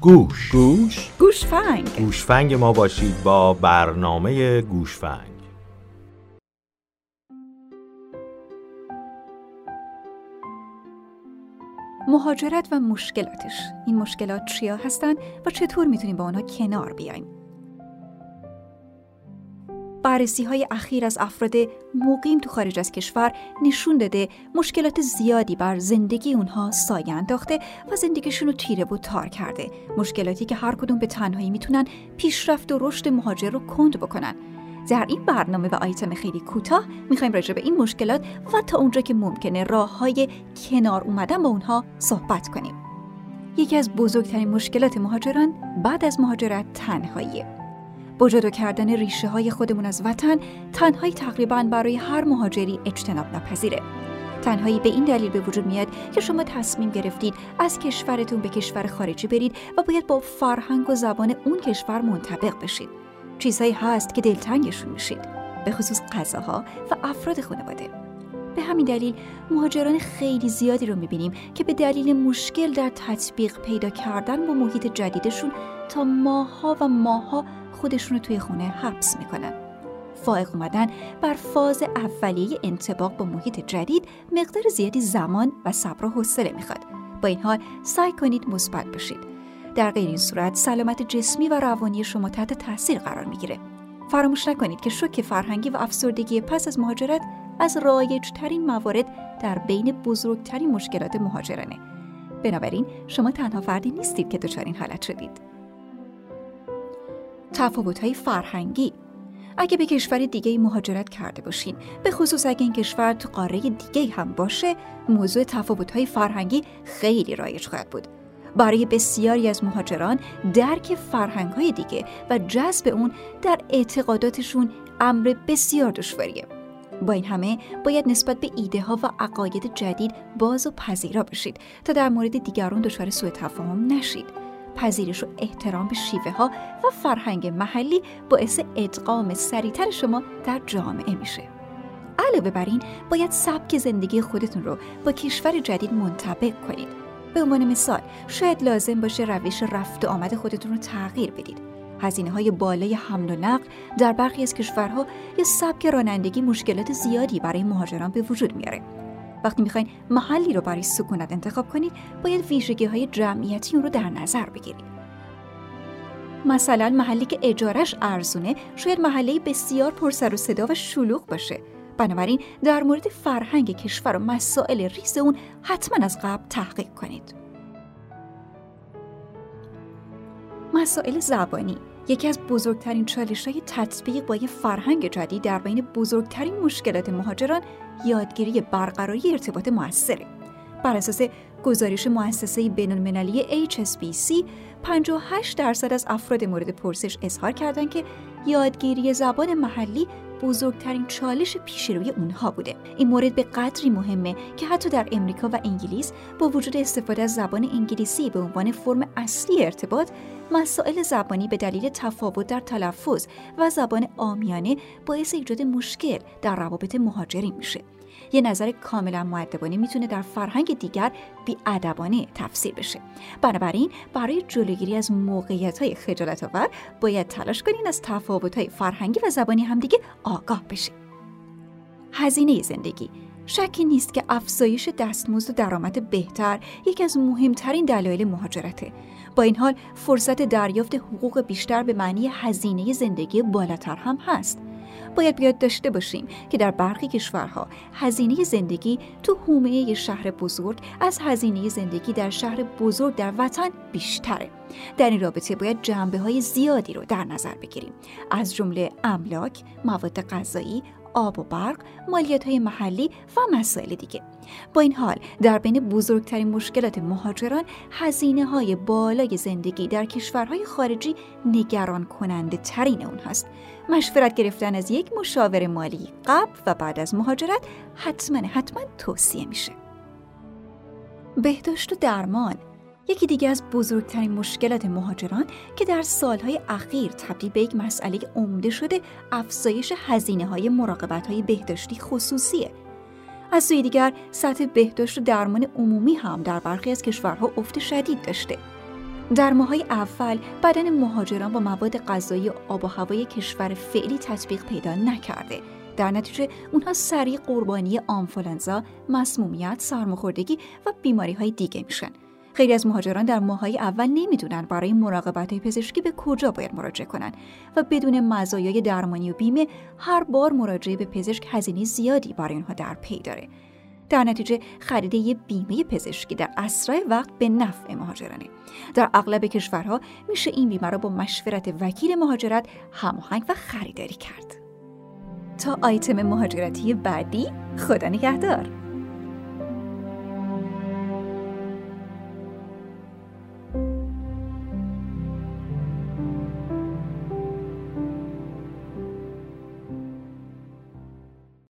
گوش. گوش. گوشفنگ. گوشفنگ ما باشید با برنامه گوشفنگ. مهاجرت و مشکلاتش. این مشکلات چیا هستن و چطور می‌تونیم با آنها کنار بیایم؟ بررسی های اخیر از افراد مقیم تو خارج از کشور نشون داده مشکلات زیادی بر زندگی اونها سایه انداخته و زندگیشون رو تیره و تار کرده. مشکلاتی که هر کدوم به تنهایی می‌تونن پیشرفت و رشد مهاجر رو کند بکنن. در این برنامه و آیتم خیلی کوتاه می‌خوایم راجع به این مشکلات و تا اونجا که ممکنه راه های کنار اومدن با اونها صحبت کنیم. یکی از بزرگترین مشکلات مهاجران بعد از مهاجرت تنهاییه با جدا کردن ریشه های خودمون از وطن تنهایی تقریبا برای هر مهاجری اجتناب نپذیره. تنهایی به این دلیل به وجود میاد که شما تصمیم گرفتید از کشورتون به کشور خارجی برید و باید با فرهنگ و زبان اون کشور منطبق بشید. چیزهایی هست که دلتنگشون میشید. به خصوص غذاها و افراد خانواده. به همین دلیل مهاجران خیلی زیادی رو می‌بینیم که به دلیل مشکل در تطبیق پیدا کردن با محیط جدیدشون تا ماها و ماها خودشون رو توی خونه حبس می‌کنن. فائق اومدن بر فاز اولیه انتباق با محیط جدید مقدار زیادی زمان و صبر و حوصله می‌خواد. با این حال سعی کنید مثبت بشید. در غیر این صورت سلامت جسمی و روانی شما تحت تاثیر قرار می‌گیره. فراموش نکنید که شوک فرهنگی و افسردگی پس از مهاجرت از رایجترین موارد در بین بزرگترین مشکلات مهاجرانه. بنابراین شما تنها فردی نیستید که دچار این حالت شدید های فرهنگی. اگه به کشور دیگه مهاجرت کرده باشین به خصوص اگه این کشور تو قاره دیگه هم باشه موضوع های فرهنگی خیلی رایج خواهد بود. برای بسیاری از مهاجران درک فرهنگ های دیگه و جذب اون در اعتقاداتشون امر بسیار دشواریه. با این همه باید نسبت به ایده ها و عقاید جدید باز و پذیرا باشید تا در مورد دیگران دچار سوء تفاهم نشید. پذیرش و احترام به شیوه ها و فرهنگ محلی باعث ادغام سریعتر شما در جامعه میشه. علاوه بر این باید سبک زندگی خودتون رو با کشور جدید منطبق کنید. به عنوان مثال شاید لازم باشه روش رفت و آمد خودتون رو تغییر بدید. هزینه های بالای حمل و نقل در برخی از کشورها یا سبک رانندگی مشکلات زیادی برای مهاجران به وجود میاره. وقتی می‌خواین محلی رو برای سکونت انتخاب کنید باید ویژگی های جمعیتی اون رو در نظر بگیرید. مثلا محلی که اجارش ارزونه شاید محله بسیار پرسر و صدا و شلوغ باشه. بنابراین در مورد فرهنگ کشور و مسائل ریز اون حتما از قبل تحقیق کنید. مسائل زبانی. یکی از بزرگترین چالش های تطبیق با یه فرهنگ جدید در بین بزرگترین مشکلات مهاجران یادگیری برقراری ارتباط موثره. بر اساس گزارش مؤسسه بین المللی HSBC 58 درصد از افراد مورد پرسش اظهار کردند که یادگیری زبان محلی بزرگترین چالش پیشروی اونها بوده. این مورد به قدری مهمه که حتی در امریکا و انگلیس با وجود استفاده از زبان انگلیسی به عنوان فرم اصلی ارتباط مسائل زبانی به دلیل تفاوت در تلفظ و زبان آمیانه باعث ایجاد مشکل در روابط مهاجرین میشه. یه نظر کاملا معدبانه می‌تونه در فرهنگ دیگر بیادبانه تفسیر بشه. بنابراین برای جلوگیری از موقعیت های خجالت آور باید تلاش کنین از تفاوت های فرهنگی و زبانی همدیگه آگاه بشین. هزینه زندگی شکی نیست که افزایش دستمزد و درآمد بهتر یکی از مهمترین دلایل مهاجرته. با این حال فرصت دریافت حقوق بیشتر به معنی هزینه زندگی بالاتر هم هست. باید بیاد داشته باشیم که در برخی کشورها هزینه زندگی تو حومه شهر بزرگ از هزینه زندگی در شهر بزرگ در وطن بیشتره. در این رابطه باید جنبه های زیادی رو در نظر بگیریم. از جمله املاک، مواد غذایی، آب و برق، مالیات های محلی و مسائل دیگه. با این حال در بین بزرگترین مشکلات مهاجران هزینه های بالای زندگی در کشورهای خارجی نگران کننده ترین اون هست. مشورت گرفتن از یک مشاور مالی قبل و بعد از مهاجرت حتما حتما توصیه میشه. بهداشت و درمان یکی دیگه از بزرگترین مشکلات مهاجران که در سالهای اخیر تبدیل به یک مسئله عمده شده افزایش هزینه های مراقبت های بهداشتی خصوصیه. از سوی دیگر سطح بهداشت و درمان عمومی هم در برخی از کشورها افت شدید داشته. در ماهای اول بدن مهاجران با مواد غذایی آب و هوای کشور فعلی تطبیق پیدا نکرده. در نتیجه اونها سریع قربانی آنفولانزا، مسمومیت، سرماخوردگی و بیماری های دیگه میشن. خیلی از مهاجران در ماهای اول نمی‌دونن برای مراقبت پزشکی به کجا باید مراجعه کنن و بدون مزایای درمانی و بیمه هر بار مراجعه به پزشک هزینه زیادی برای اونها در پی داره. در نتیجه خرید یه بیمه پزشکی در اسرع وقت به نفع مهاجرانه. در اغلب کشورها میشه این بیمه را با مشورت وکیل مهاجرت هماهنگ و خریداری کرد. تا آیتم مهاجرتی بعدی خدا نگهدار.